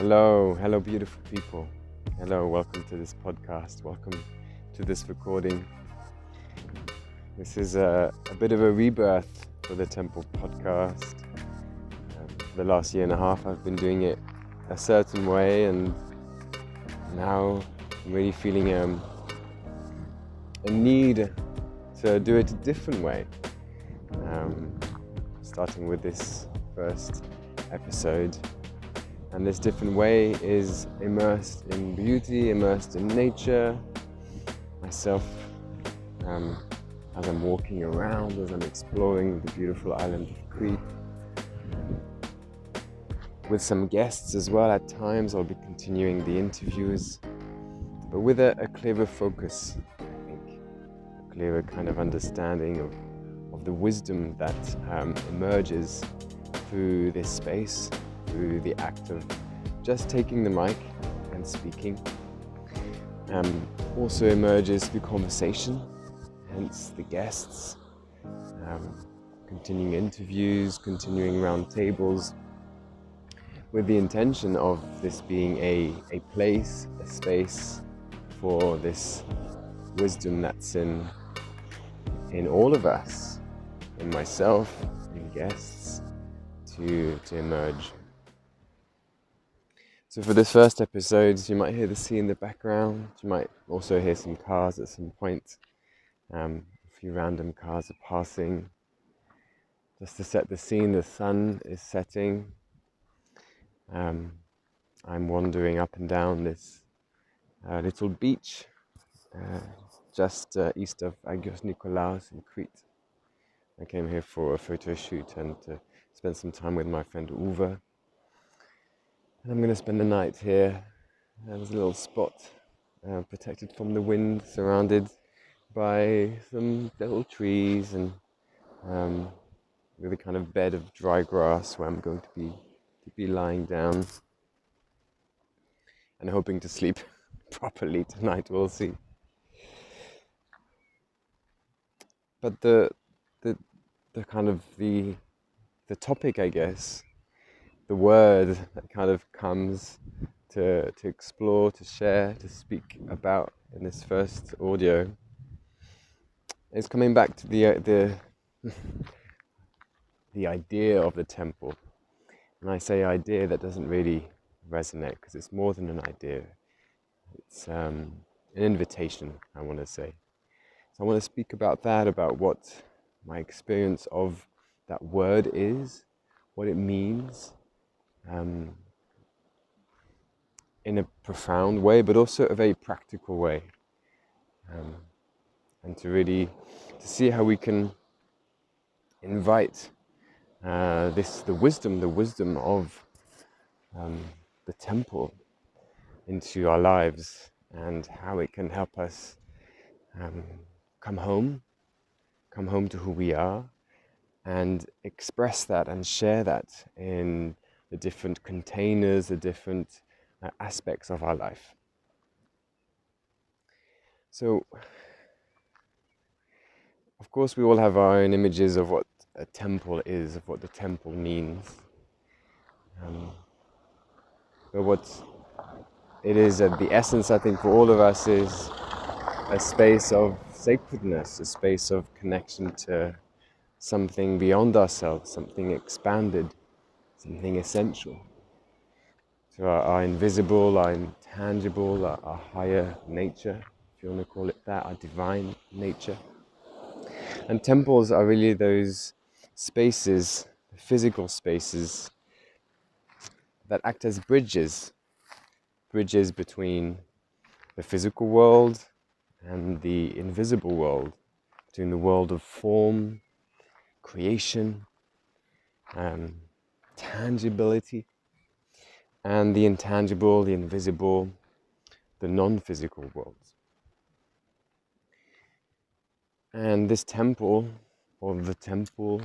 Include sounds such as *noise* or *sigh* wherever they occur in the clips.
Hello, hello, beautiful people. Hello, welcome to this podcast. Welcome to this recording. This is a, a bit of a rebirth for the Temple podcast. Um, the last year and a half, I've been doing it a certain way, and now I'm really feeling um, a need to do it a different way. Um, starting with this first episode. And this different way is immersed in beauty, immersed in nature. Myself, um, as I'm walking around, as I'm exploring the beautiful island of Crete. With some guests as well at times, I'll be continuing the interviews, but with a, a clearer focus, I think, a clearer kind of understanding of, of the wisdom that um, emerges through this space, through the act of just taking the mic and speaking. Um, also emerges through conversation, hence the guests, um, continuing interviews, continuing round tables, with the intention of this being a, a place, a space for this wisdom that's in in all of us, in myself, in guests, to, to emerge. So, for this first episode, you might hear the sea in the background. You might also hear some cars at some point. Um, a few random cars are passing. Just to set the scene, the sun is setting. Um, I'm wandering up and down this uh, little beach uh, just uh, east of Agios Nikolaos in Crete. I came here for a photo shoot and to spend some time with my friend Uwe. And I'm going to spend the night here. There's a little spot uh, protected from the wind, surrounded by some little trees and um, with a kind of bed of dry grass where I'm going to be to be lying down and hoping to sleep *laughs* properly tonight. We'll see. But the the the kind of the the topic, I guess, the word that kind of comes to, to explore, to share, to speak about in this first audio is coming back to the, the, *laughs* the idea of the temple. And I say idea that doesn't really resonate because it's more than an idea. It's um, an invitation, I want to say. So I want to speak about that, about what my experience of that word is, what it means, um, in a profound way, but also a very practical way, um, and to really to see how we can invite uh, this the wisdom, the wisdom of um, the temple into our lives, and how it can help us um, come home, come home to who we are, and express that and share that in the different containers, the different uh, aspects of our life. So, of course, we all have our own images of what a temple is, of what the temple means. Um, but what it is at the essence, I think, for all of us is a space of sacredness, a space of connection to something beyond ourselves, something expanded, something essential. To our, our invisible, our intangible, our, our higher nature, if you want to call it that, our divine nature. And temples are really those spaces, physical spaces, that act as bridges, bridges between the physical world and the invisible world, between the world of form creation, um, tangibility, and the intangible, the invisible, the non physical worlds. And this temple, or the temple,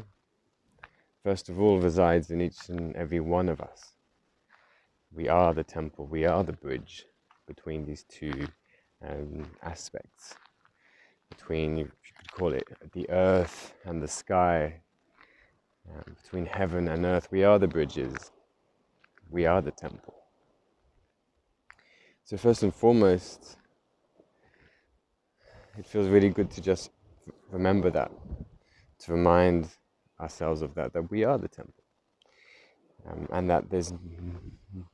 first of all, resides in each and every one of us. We are the temple, we are the bridge between these two um, aspects between, you could call it the earth and the sky, um, between heaven and earth. We are the bridges, we are the temple. So, first and foremost, it feels really good to just remember that, to remind ourselves of that, that we are the temple. Um, and that there's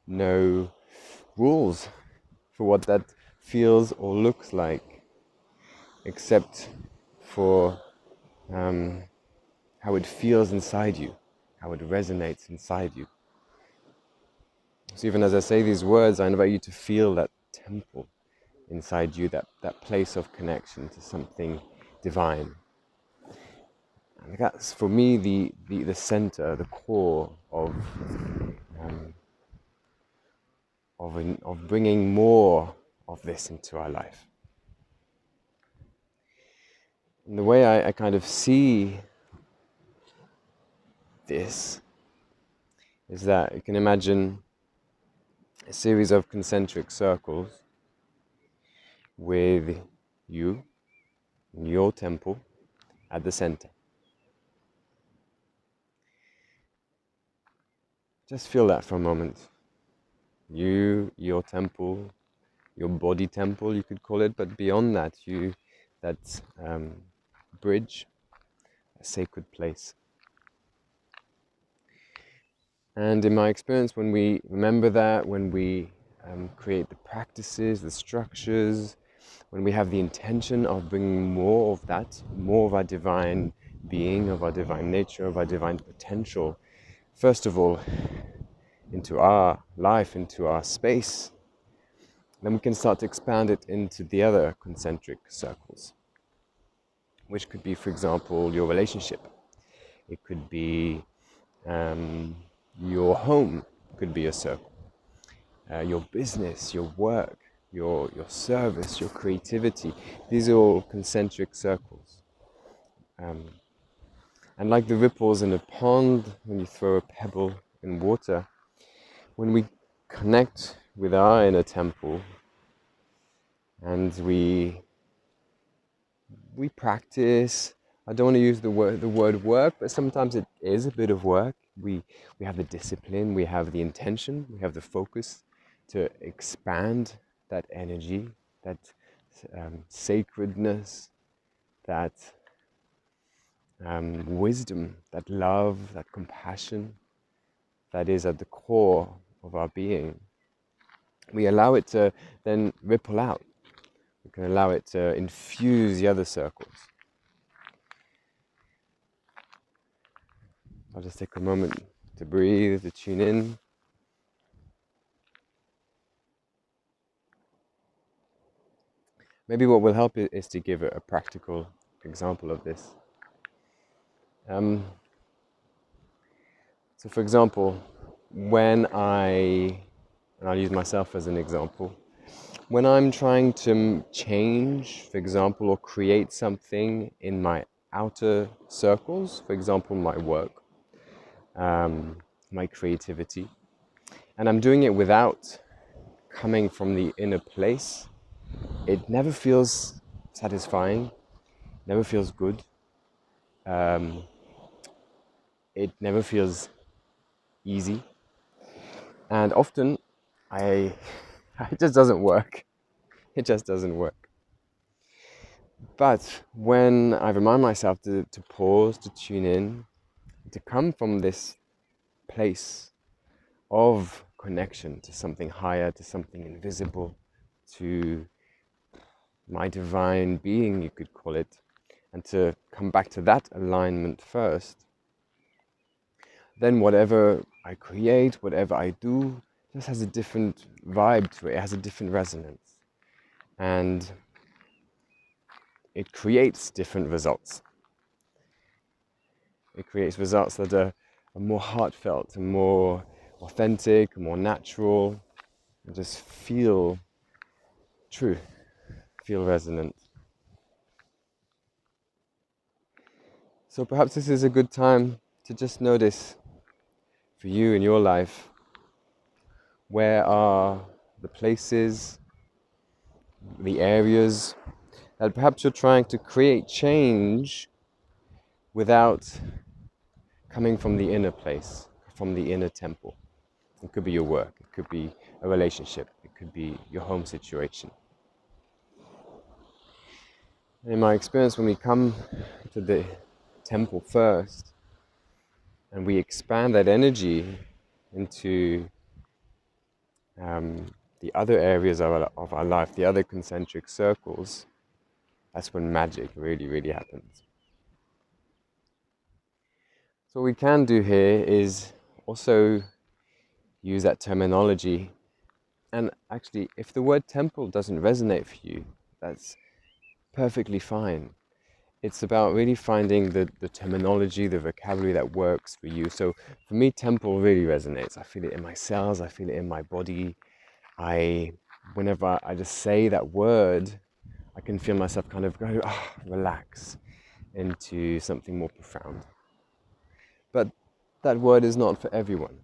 no rules for what that feels or looks like, except for how it feels inside you, how it resonates inside you. So, even as I say these words, I invite you to feel that temple inside you, that, that place of connection to something divine. And that's for me the, the, the center, the core of, um, of, of bringing more of this into our life. And the way I, I kind of see this is that you can imagine a series of concentric circles with you, your temple, at the center. Just feel that for a moment. You, your temple, your body temple, you could call it, but beyond that, you, that um, bridge, a sacred place. And in my experience, when we remember that, when we um, create the practices, the structures, when we have the intention of bringing more of that, more of our divine being, of our divine nature, of our divine potential first of all, into our life, into our space, then we can start to expand it into the other concentric circles, which could be, for example, your relationship. It could be um, your home, could be a circle. Uh, your business, your work, your, your service, your creativity. These are all concentric circles. Um, and like the ripples in a pond, when you throw a pebble in water, when we connect with our inner temple and we we practice I don't want to use the word the word work, but sometimes it is a bit of work. We we have the discipline, we have the intention, we have the focus to expand that energy, that um, sacredness, that um, wisdom, that love, that compassion that is at the core of our being, we allow it to then ripple out. We can allow it to infuse the other circles. I'll just take a moment to breathe, to tune in. Maybe what will help is to give a practical example of this. Um, so, for example, when I, and I'll use myself as an example, when I'm trying to change, for example, or create something in my outer circles, for example, my work, um, my creativity, and I'm doing it without coming from the inner place, it never feels satisfying, never feels good. Um, it never feels easy. And often I *laughs* it just doesn't work. It just doesn't work. But when I remind myself to, to pause, to tune in, to come from this place of connection to something higher, to something invisible, to my divine being, you could call it, and to come back to that alignment first, then whatever I create, whatever I do, just has a different vibe to it. It has a different resonance. And it creates different results. It creates results that are, are more heartfelt and more authentic more natural and just feel true, feel resonant. So perhaps this is a good time to just notice for you in your life? Where are the places, the areas that perhaps you're trying to create change without coming from the inner place, from the inner temple? It could be your work, it could be a relationship, it could be your home situation. In my experience, when we come to the temple first and we expand that energy into um, the other areas of our, of our life, the other concentric circles, that's when magic really, really happens. So, what we can do here is also use that terminology. And actually, if the word temple doesn't resonate for you, that's perfectly fine. It's about really finding the, the terminology, the vocabulary that works for you. So for me, temple really resonates. I feel it in my cells, I feel it in my body. I, whenever I just say that word, I can feel myself kind of go, oh, relax into something more profound. But that word is not for everyone.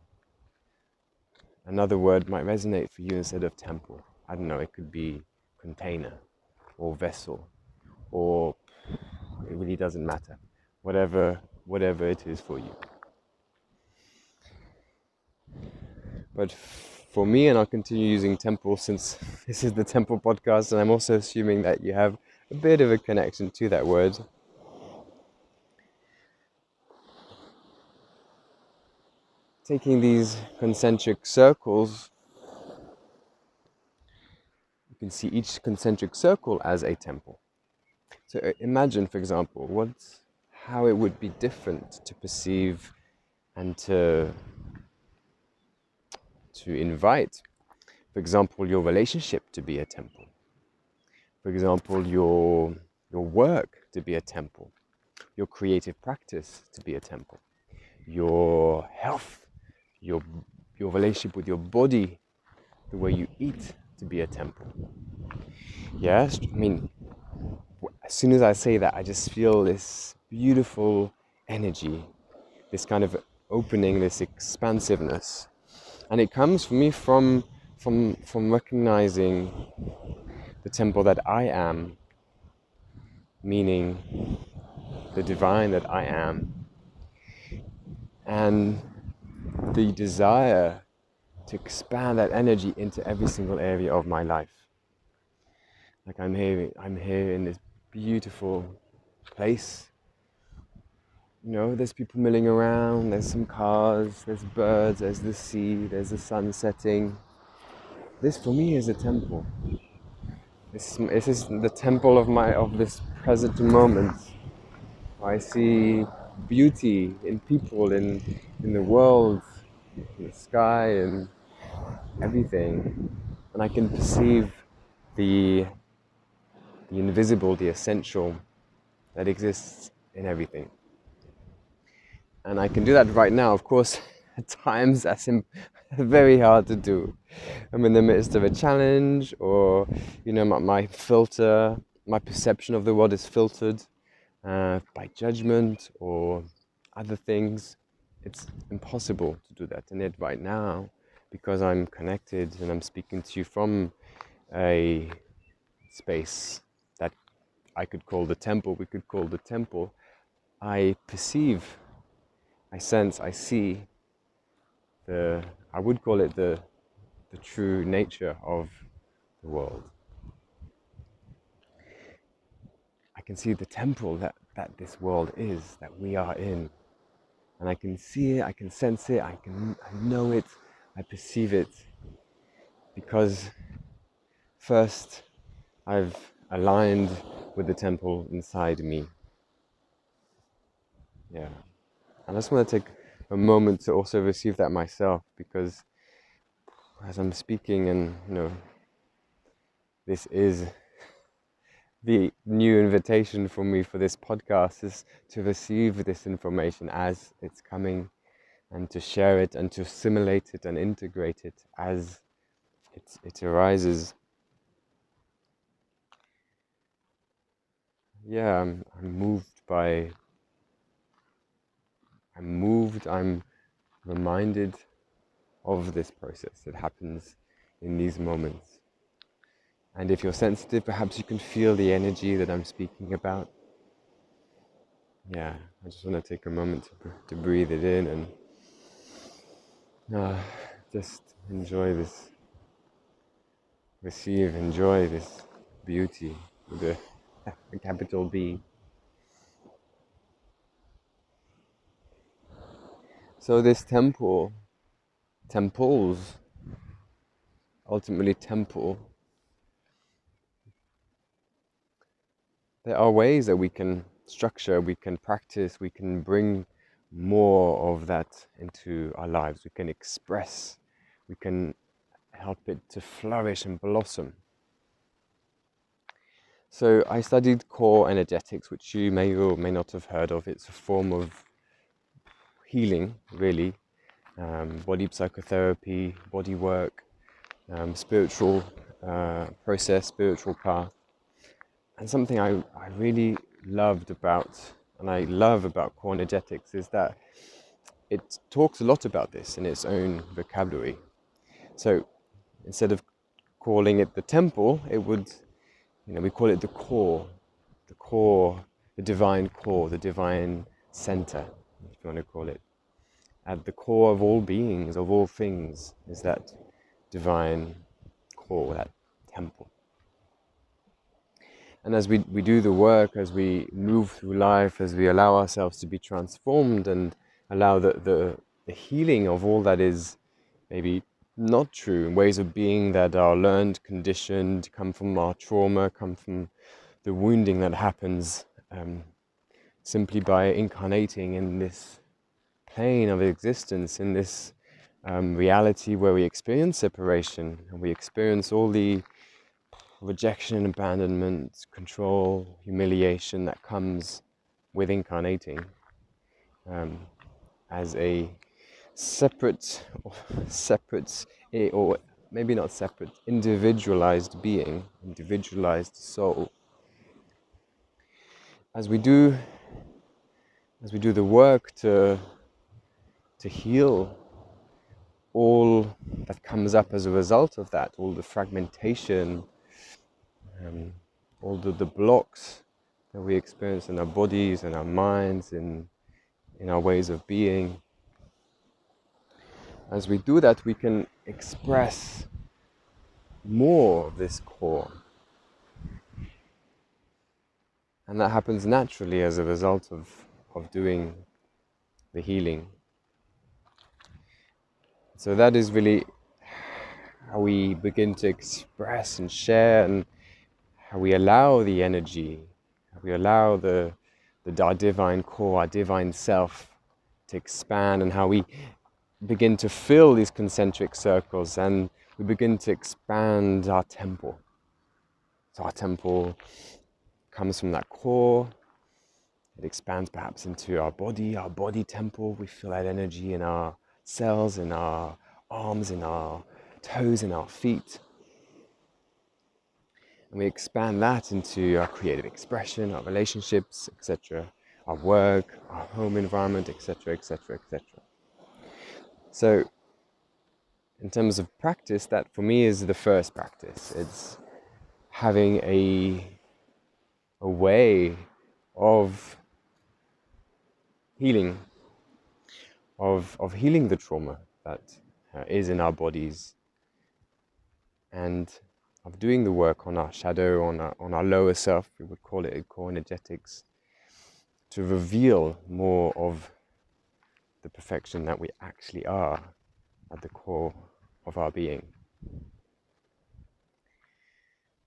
Another word might resonate for you instead of temple. I don't know, it could be container or vessel or it really doesn't matter. Whatever whatever it is for you. But for me, and I'll continue using temple since *laughs* this is the temple podcast, and I'm also assuming that you have a bit of a connection to that word. Taking these concentric circles, you can see each concentric circle as a temple. So uh, imagine, for example, what, how it would be different to perceive and to, to invite, for example, your relationship to be a temple. For example, your, your work to be a temple, your creative practice to be a temple, your health, your, your relationship with your body, the way you eat to be a temple. Yes, I mean, as soon as I say that, I just feel this beautiful energy, this kind of opening, this expansiveness. And it comes for me from, from, from recognizing the temple that I am, meaning the divine that I am, and the desire to expand that energy into every single area of my life. Like I'm here, I'm here in this beautiful place. You know, there's people milling around, there's some cars, there's birds, there's the sea, there's the sun setting. This for me is a temple. This, this is the temple of my of this present moment. I see beauty in people, in in the world, in the sky, and everything, and I can perceive the the invisible, the essential that exists in everything. And I can do that right now. Of course, *laughs* at times that's *laughs* very hard to do. I'm in the midst of a challenge, or you know, my, my filter, my perception of the world is filtered uh, by judgment or other things. It's impossible to do that. And yet, right now, because I'm connected and I'm speaking to you from a space that I could call the temple, we could call the temple, I perceive, I sense, I see the, I would call it the, the true nature of the world. I can see the temple that, that this world is, that we are in. And I can see it, I can sense it, I can I know it, I perceive it. Because first I've aligned with the temple inside me. Yeah. I just want to take a moment to also receive that myself because as I'm speaking and you know this is the new invitation for me for this podcast is to receive this information as it's coming and to share it and to assimilate it and integrate it as it, it arises yeah, I'm, I'm moved by, I'm moved, I'm reminded of this process that happens in these moments. And if you're sensitive, perhaps you can feel the energy that I'm speaking about. Yeah, I just want to take a moment to, to breathe it in and uh, just enjoy this receive, enjoy this beauty with a, a capital B. So this temple, temples, ultimately temple, there are ways that we can structure, we can practice, we can bring more of that into our lives. We can express, we can help it to flourish and blossom. So I studied core energetics, which you may or may not have heard of. It's a form of healing, really, um, body psychotherapy, body work, um, spiritual uh, process, spiritual path. And something I, I really loved about, and I love about core energetics, is that it talks a lot about this in its own vocabulary. So instead of calling it the temple, it would, you know, we call it the core, the core, the divine core, the divine center, if you want to call it. At the core of all beings, of all things, is that divine core, that temple. And as we, we do the work, as we move through life, as we allow ourselves to be transformed and allow the, the, the healing of all that is maybe not true, ways of being that are learned, conditioned, come from our trauma, come from the wounding that happens um, simply by incarnating in this plane of existence, in this um, reality where we experience separation and we experience all the rejection, abandonment, control, humiliation that comes with incarnating um, as a separate, *laughs* separate, eh, or maybe not separate, individualized being, individualized soul. As we do, as we do the work to to heal all that comes up as a result of that, all the fragmentation, um, all the, the blocks that we experience in our bodies, in our minds, in in our ways of being as we do that, we can express more of this core. And that happens naturally as a result of, of doing the healing. So that is really how we begin to express and share and how we allow the energy, how we allow the, the our divine core, our divine self to expand and how we begin to fill these concentric circles and we begin to expand our temple. So our temple comes from that core. It expands perhaps into our body, our body temple. We feel that energy in our cells, in our arms, in our toes, in our feet. And we expand that into our creative expression, our relationships, etc., our work, our home environment, etc., etc., etc. So, in terms of practice, that for me is the first practice. It's having a, a way of healing, of, of healing the trauma that uh, is in our bodies, and of doing the work on our shadow, on our, on our lower self, we would call it core energetics, to reveal more of the perfection that we actually are at the core of our being.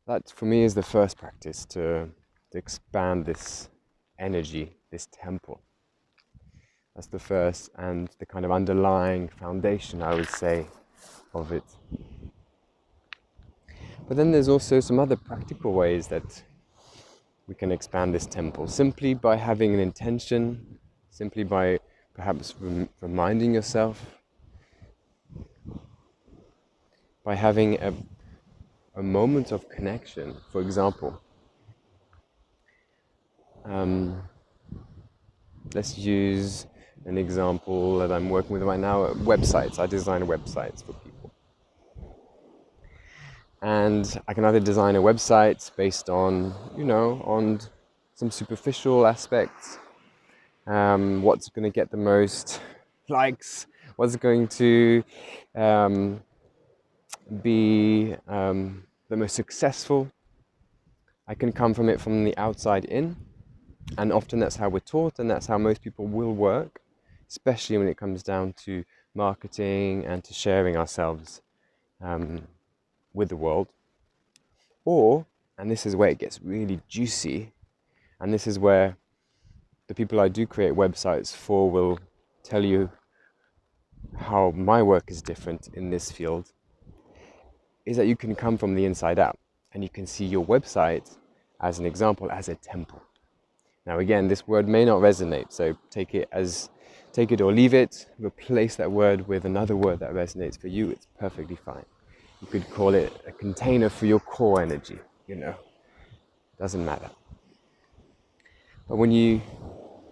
That for me is the first practice to, to expand this energy, this temple. That's the first and the kind of underlying foundation, I would say, of it. But then there's also some other practical ways that we can expand this temple simply by having an intention, simply by perhaps rem- reminding yourself by having a, a moment of connection. For example, um, let's use an example that I'm working with right now websites. I design websites for people. And I can either design a website based on, you know, on some superficial aspects um, what's going to get the most *laughs* likes, what's going to um, be um, the most successful. I can come from it from the outside in, and often that's how we're taught, and that's how most people will work, especially when it comes down to marketing and to sharing ourselves um, with the world. Or, and this is where it gets really juicy, and this is where the people I do create websites for will tell you how my work is different in this field is that you can come from the inside out and you can see your website as an example as a temple. Now again, this word may not resonate, so take it as take it or leave it, replace that word with another word that resonates for you, it's perfectly fine. You could call it a container for your core energy, you know. Doesn't matter. But when you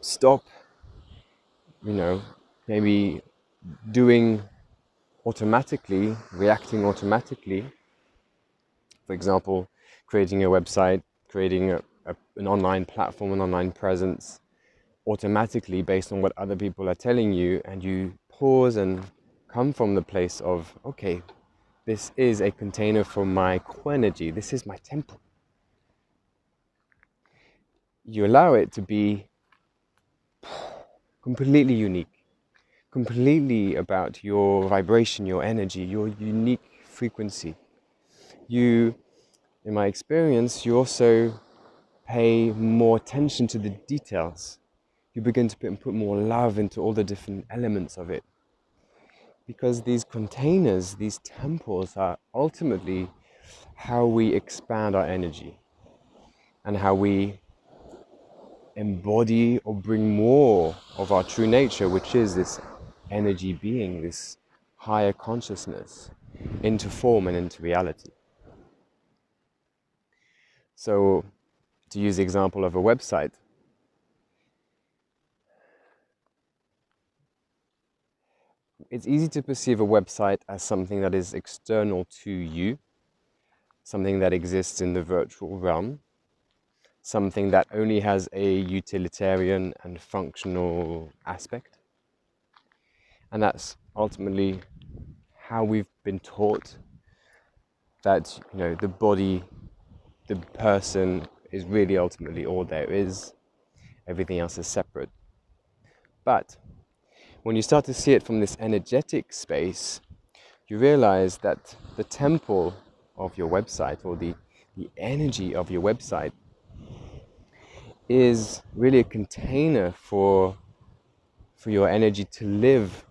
stop, you know, maybe doing automatically, reacting automatically, for example, creating a website, creating a, a, an online platform, an online presence, automatically based on what other people are telling you, and you pause and come from the place of, okay, this is a container for my core energy, this is my temple. You allow it to be completely unique, completely about your vibration, your energy, your unique frequency. You, in my experience, you also pay more attention to the details. You begin to put, put more love into all the different elements of it because these containers, these temples, are ultimately how we expand our energy and how we embody or bring more of our true nature, which is this energy being, this higher consciousness, into form and into reality. So, to use the example of a website, it's easy to perceive a website as something that is external to you, something that exists in the virtual realm, something that only has a utilitarian and functional aspect. And that's ultimately how we've been taught that you know the body, the person is really ultimately all there is. Everything else is separate. But when you start to see it from this energetic space, you realize that the temple of your website or the, the energy of your website is really a container for, for your energy to live,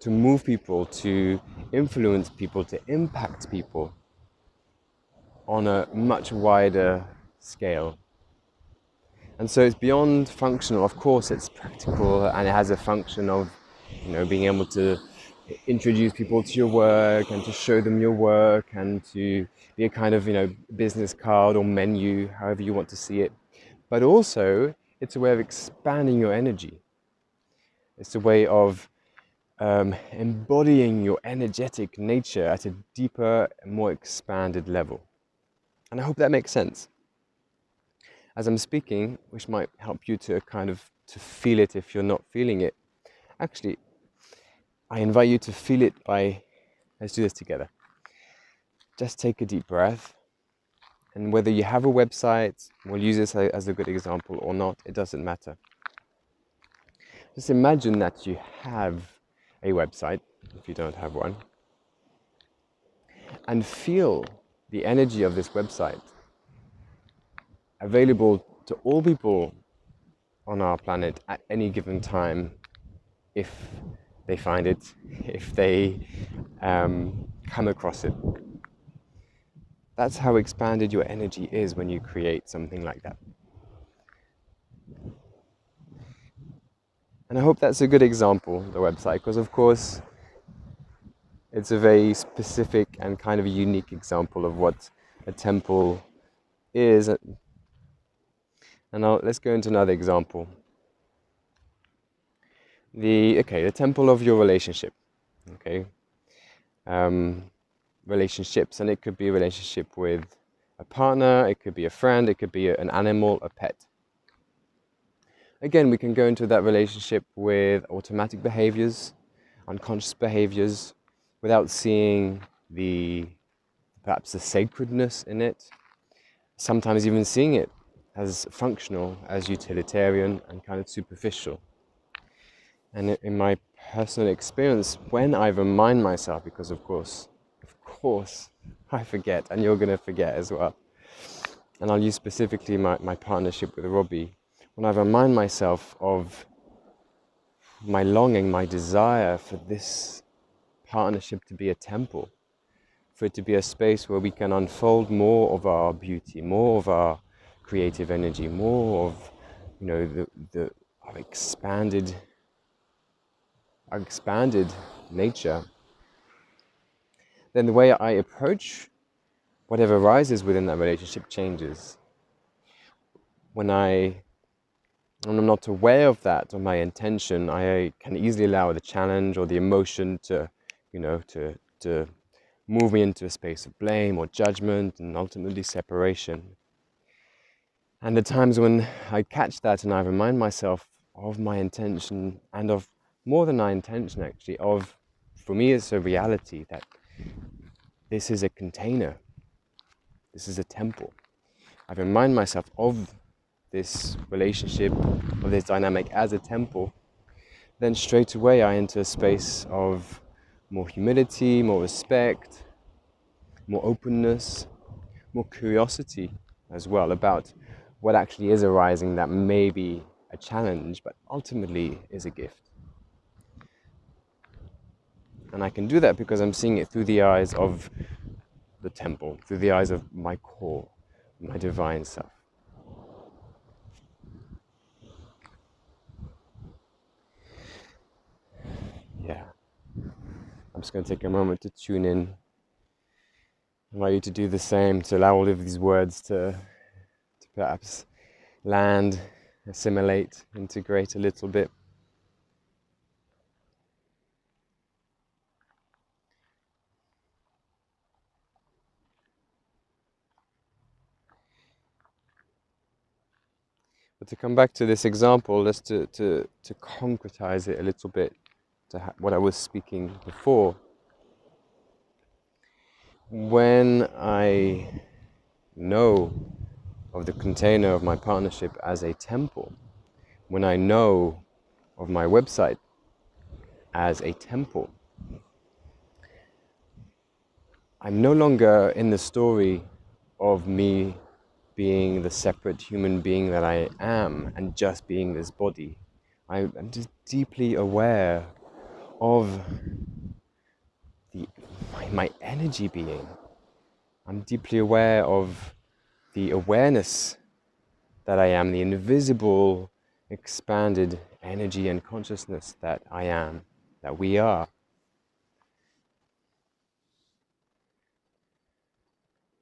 to move people, to influence people, to impact people on a much wider scale. And so it's beyond functional. Of course, it's practical and it has a function of you know, being able to introduce people to your work and to show them your work and to be a kind of, you know, business card or menu, however you want to see it. But also, it's a way of expanding your energy. It's a way of um, embodying your energetic nature at a deeper more expanded level. And I hope that makes sense. As I'm speaking, which might help you to kind of to feel it if you're not feeling it. Actually, I invite you to feel it by, let's do this together. Just take a deep breath. And whether you have a website, we'll use this as a good example or not, it doesn't matter. Just imagine that you have a website, if you don't have one, and feel the energy of this website available to all people on our planet at any given time if they find it, if they um, come across it. That's how expanded your energy is when you create something like that. And I hope that's a good example, the website, because of course it's a very specific and kind of a unique example of what a temple is. And I'll, let's go into another example the okay the temple of your relationship okay um, relationships and it could be a relationship with a partner it could be a friend it could be an animal a pet again we can go into that relationship with automatic behaviors unconscious behaviors without seeing the perhaps the sacredness in it, sometimes even seeing it as functional, as utilitarian, and kind of superficial. And in my personal experience, when I remind myself, because of course, of course, *laughs* I forget, and you're going to forget as well. And I'll use specifically my, my partnership with Robbie. When I remind myself of my longing, my desire for this partnership to be a temple, for it to be a space where we can unfold more of our beauty, more of our creative energy, more of you know the the expanded expanded nature, then the way I approach whatever arises within that relationship changes. When I when I'm not aware of that or my intention, I can easily allow the challenge or the emotion to, you know, to to move me into a space of blame or judgment and ultimately separation. And the times when I catch that and I remind myself of my intention and of more than my intention actually, of for me it's a reality that this is a container, this is a temple. I remind myself of this relationship, of this dynamic as a temple, then straight away I enter a space of more humility, more respect, more openness, more curiosity as well about what actually is arising that may be a challenge, but ultimately is a gift. And I can do that because I'm seeing it through the eyes of the temple, through the eyes of my core, my divine self. Yeah. I'm just going to take a moment to tune in. I invite you to do the same, to allow all of these words to, to perhaps land, assimilate, integrate a little bit. But to come back to this example, just to, to, to concretize it a little bit, to ha- what I was speaking before. When I know of the container of my partnership as a temple, when I know of my website as a temple, I'm no longer in the story of me being the separate human being that I am and just being this body. I'm just deeply aware of the, my, my energy being. I'm deeply aware of the awareness that I am, the invisible, expanded energy and consciousness that I am, that we are.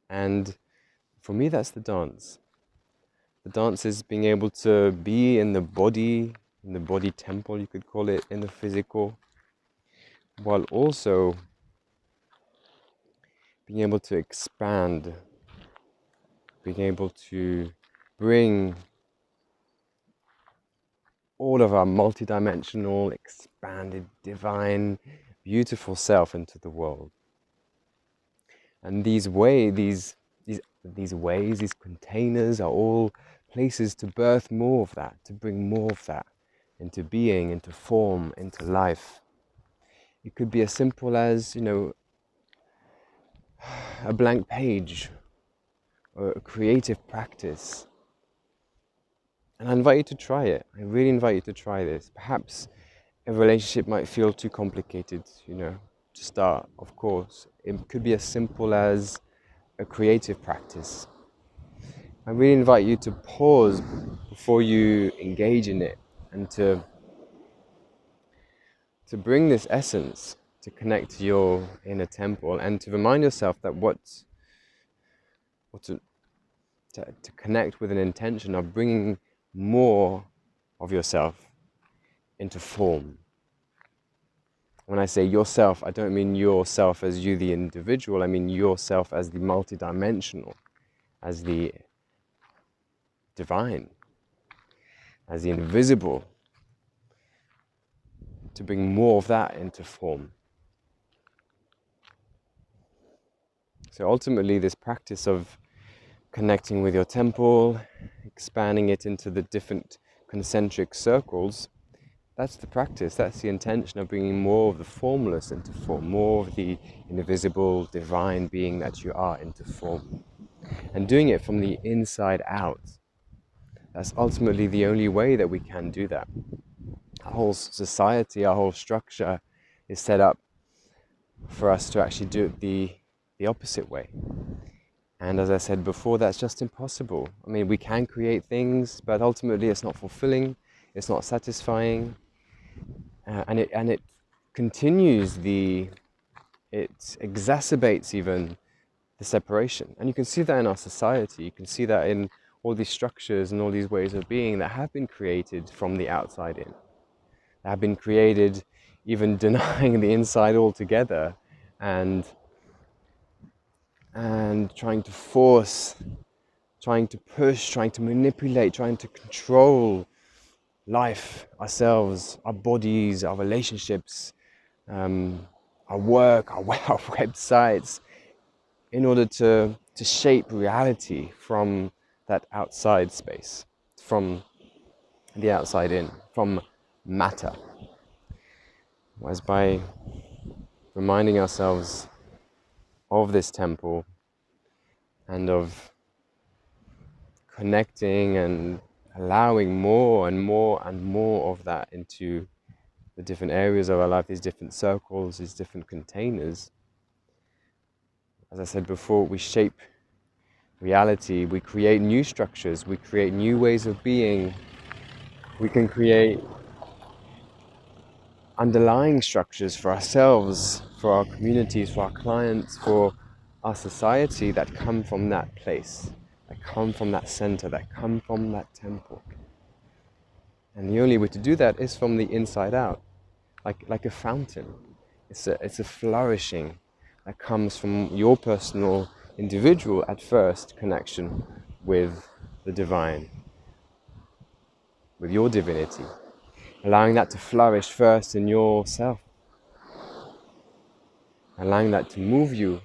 And for me, that's the dance. The dance is being able to be in the body, in the body temple, you could call it, in the physical, while also being able to expand, being able to bring all of our multidimensional, expanded, divine, beautiful self into the world. And these way, these these ways, these containers are all places to birth more of that, to bring more of that into being, into form, into life. It could be as simple as, you know, a blank page or a creative practice. And I invite you to try it. I really invite you to try this. Perhaps a relationship might feel too complicated, you know, to start, of course. It could be as simple as a creative practice. I really invite you to pause before you engage in it and to, to bring this essence to connect to your inner temple and to remind yourself that what, what to, to connect with an intention of bringing more of yourself into form when I say yourself, I don't mean yourself as you, the individual, I mean yourself as the multidimensional, as the divine, as the invisible, to bring more of that into form. So ultimately, this practice of connecting with your temple, expanding it into the different concentric circles, that's the practice, that's the intention of bringing more of the formless into form, more of the invisible, divine being that you are into form. And doing it from the inside out. That's ultimately the only way that we can do that. Our whole society, our whole structure is set up for us to actually do it the, the opposite way. And as I said before, that's just impossible. I mean, we can create things, but ultimately it's not fulfilling, it's not satisfying, uh, and, it, and it continues the, it exacerbates even the separation. And you can see that in our society, you can see that in all these structures and all these ways of being that have been created from the outside in, that have been created even *laughs* denying the inside altogether and and trying to force, trying to push, trying to manipulate, trying to control life, ourselves, our bodies, our relationships, um, our work, our, *laughs* our websites, in order to, to shape reality from that outside space, from the outside in, from matter. Whereas by reminding ourselves of this temple and of connecting and allowing more and more and more of that into the different areas of our life, these different circles, these different containers. As I said before, we shape reality, we create new structures, we create new ways of being, we can create underlying structures for ourselves, for our communities, for our clients, for our society that come from that place, that come from that center, that come from that temple. And the only way to do that is from the inside out, like, like a fountain. It's a, it's a flourishing that comes from your personal, individual, at first, connection with the divine, with your divinity allowing that to flourish first in yourself, allowing that to move you.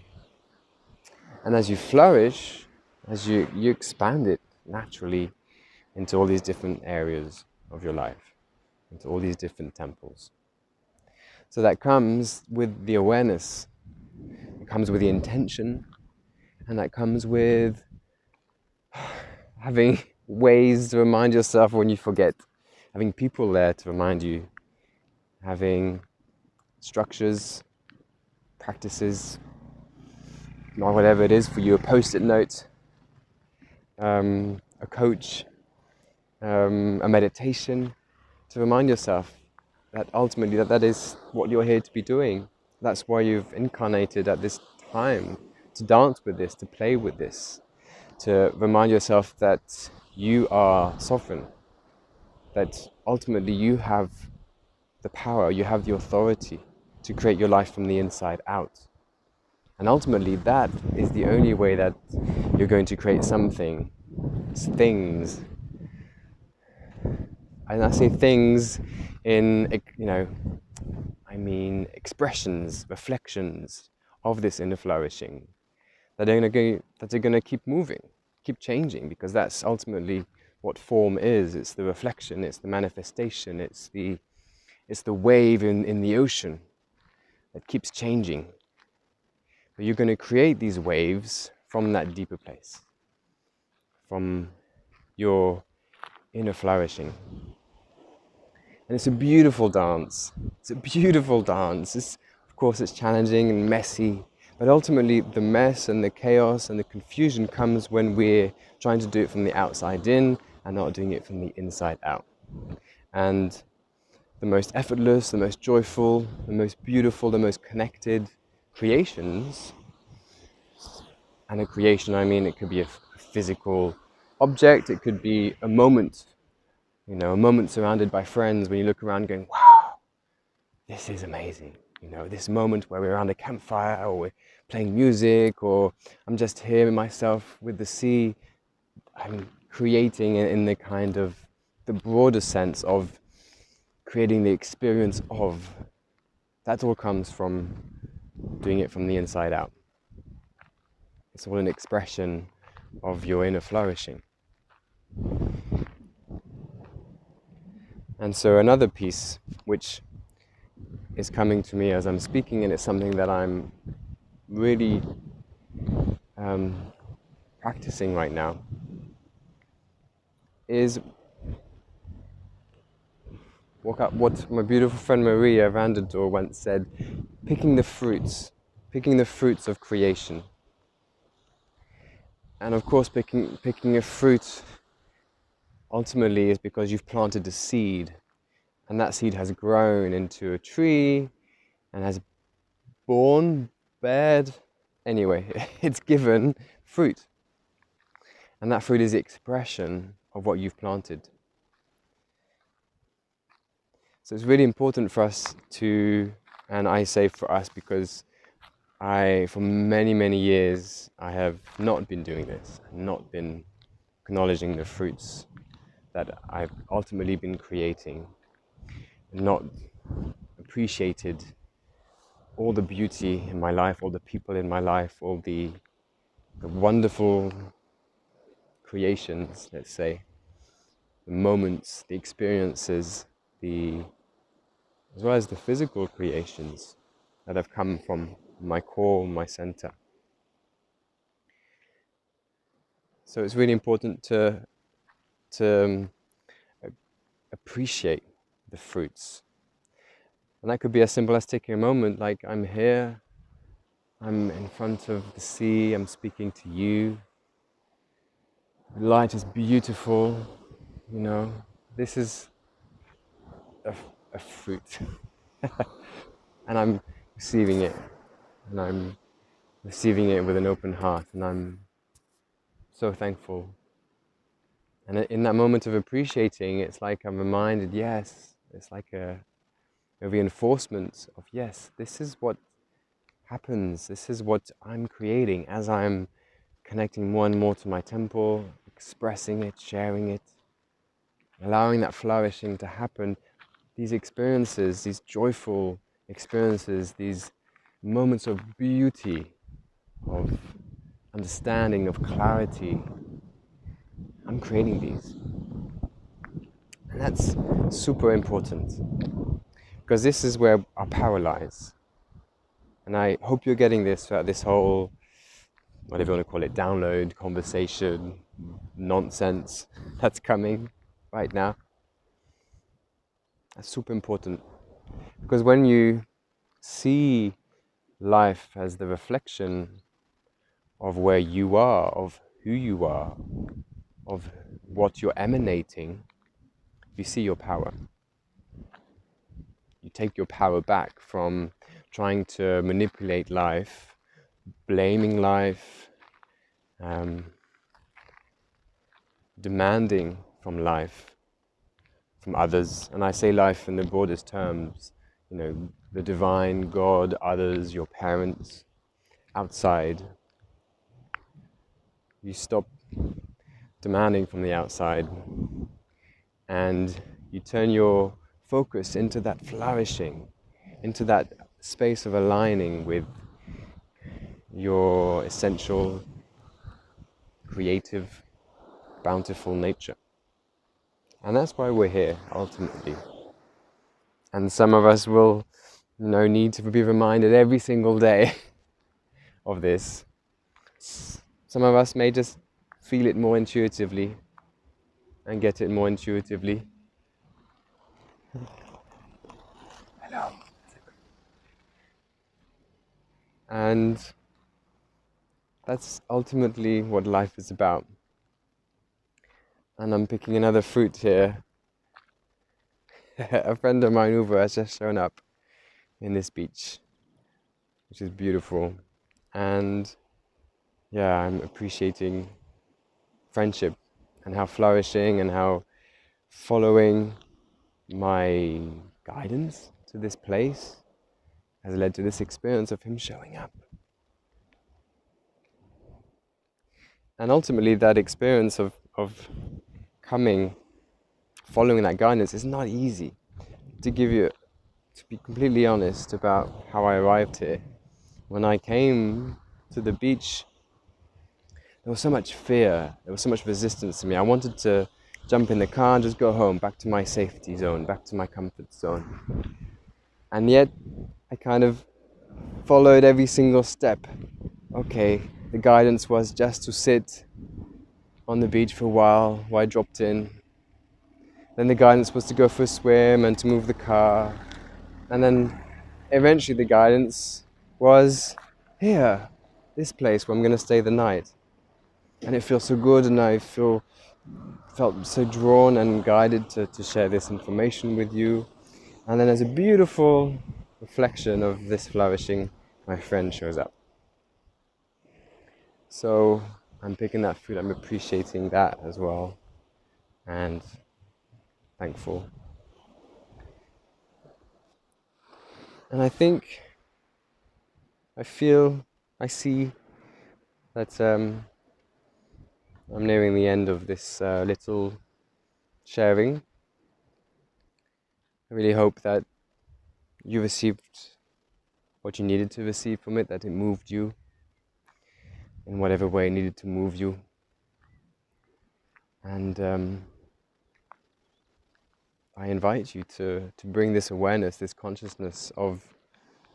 And as you flourish, as you, you expand it naturally into all these different areas of your life, into all these different temples. So that comes with the awareness, it comes with the intention, and that comes with *sighs* having *laughs* ways to remind yourself when you forget having people there to remind you, having structures, practices, or whatever it is for you, a post it note, um, a coach, um, a meditation, to remind yourself that ultimately that, that is what you're here to be doing. That's why you've incarnated at this time to dance with this, to play with this, to remind yourself that you are sovereign, that ultimately you have the power, you have the authority to create your life from the inside out. And ultimately, that is the only way that you're going to create something, it's things. And I say things in, you know, I mean expressions, reflections of this inner flourishing that are going to, that are going to keep moving, keep changing, because that's ultimately what form is. It's the reflection, it's the manifestation, it's the, it's the wave in, in the ocean that keeps changing. But you're going to create these waves from that deeper place, from your inner flourishing. And it's a beautiful dance. It's a beautiful dance. It's, of course, it's challenging and messy, but ultimately, the mess and the chaos and the confusion comes when we're trying to do it from the outside in and not doing it from the inside out. And the most effortless, the most joyful, the most beautiful, the most connected creations, and a creation, I mean, it could be a physical object, it could be a moment, you know, a moment surrounded by friends when you look around going, wow, this is amazing. You know, this moment where we're around a campfire or we're playing music or I'm just here myself with the sea. I'm creating in the kind of the broader sense of creating the experience of that all comes from doing it from the inside out it's all an expression of your inner flourishing. And so, another piece which is coming to me as I'm speaking, and it's something that I'm really um, practicing right now, is what my beautiful friend Maria Vanderdoor once said picking the fruits, picking the fruits of creation. And of course, picking, picking a fruit ultimately is because you've planted a seed, and that seed has grown into a tree and has borne, bared, anyway, *laughs* it's given fruit. And that fruit is the expression of what you've planted. So it's really important for us to, and I say for us because I, for many, many years, I have not been doing this, not been acknowledging the fruits that I've ultimately been creating, not appreciated all the beauty in my life, all the people in my life, all the, the wonderful creations, let's say, the moments, the experiences, the as well as the physical creations that have come from my core, my center. So it's really important to to um, appreciate the fruits, and that could be as simple as taking a moment, like I'm here, I'm in front of the sea, I'm speaking to you. The light is beautiful, you know. This is a a fruit. *laughs* and I'm receiving it. And I'm receiving it with an open heart. And I'm so thankful. And in that moment of appreciating, it's like I'm reminded, yes, it's like a, a reinforcement of, yes, this is what happens. This is what I'm creating as I'm connecting more and more to my temple, expressing it, sharing it, allowing that flourishing to happen these experiences, these joyful experiences, these moments of beauty, of understanding, of clarity, I'm creating these. And that's super important because this is where our power lies. And I hope you're getting this throughout this whole, whatever you want to call it, download, conversation, nonsense *laughs* that's coming right now. That's super important. Because when you see life as the reflection of where you are, of who you are, of what you're emanating, you see your power. You take your power back from trying to manipulate life, blaming life, um, demanding from life from others. And I say life in the broadest terms, you know, the divine, God, others, your parents, outside. You stop demanding from the outside and you turn your focus into that flourishing, into that space of aligning with your essential, creative, bountiful nature. And that's why we're here, ultimately. And some of us will, you know, need to be reminded every single day *laughs* of this. Some of us may just feel it more intuitively and get it more intuitively. Hello. And that's ultimately what life is about and I'm picking another fruit here. *laughs* a friend of mine, Uwe, has just shown up in this beach, which is beautiful. And yeah, I'm appreciating friendship and how flourishing and how following my guidance to this place has led to this experience of him showing up. And ultimately, that experience of, of coming, following that guidance is not easy. To give you, to be completely honest about how I arrived here, when I came to the beach there was so much fear, there was so much resistance to me. I wanted to jump in the car and just go home, back to my safety zone, back to my comfort zone. And yet, I kind of followed every single step. Okay, the guidance was just to sit on the beach for a while while I dropped in. Then the guidance was to go for a swim and to move the car. And then eventually the guidance was here, this place where I'm going to stay the night. And it feels so good, and I feel felt so drawn and guided to, to share this information with you. And then, as a beautiful reflection of this flourishing, my friend shows up. So I'm picking that food, I'm appreciating that as well, and thankful. And I think, I feel, I see that um, I'm nearing the end of this uh, little sharing. I really hope that you received what you needed to receive from it, that it moved you in whatever way needed to move you. And um, I invite you to, to bring this awareness, this consciousness of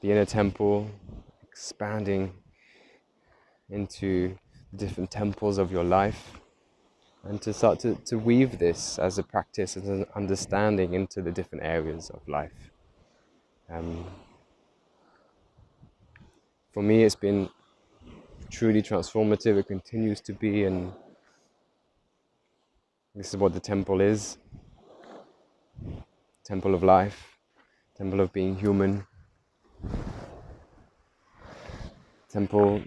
the inner temple expanding into different temples of your life and to start to, to weave this as a practice, as an understanding into the different areas of life. Um, for me, it's been truly transformative. It continues to be, and this is what the temple is. Temple of life, temple of being human, temple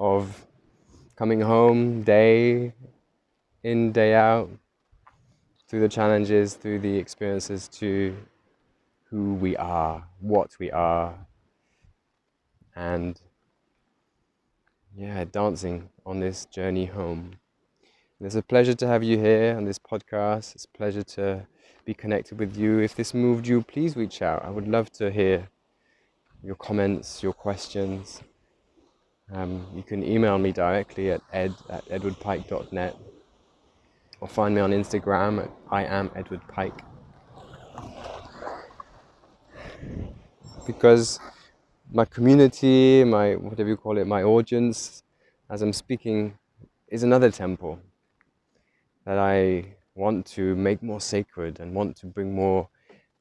of coming home day in, day out, through the challenges, through the experiences, to who we are, what we are, and yeah, dancing on this journey home. And it's a pleasure to have you here on this podcast. It's a pleasure to be connected with you. If this moved you, please reach out. I would love to hear your comments, your questions. Um, you can email me directly at ed at edwardpike.net or find me on Instagram at I am Edward Pike. Because my community, my whatever you call it, my audience, as I'm speaking, is another temple that I want to make more sacred and want to bring more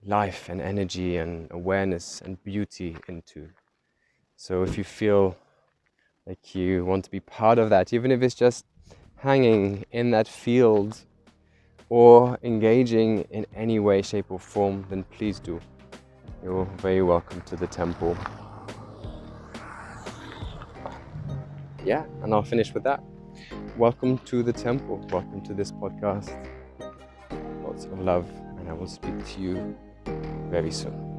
life and energy and awareness and beauty into. So if you feel like you want to be part of that, even if it's just hanging in that field or engaging in any way, shape, or form, then please do. You're very welcome to the temple. Yeah, and I'll finish with that. Welcome to the temple. Welcome to this podcast. Lots of love, and I will speak to you very soon.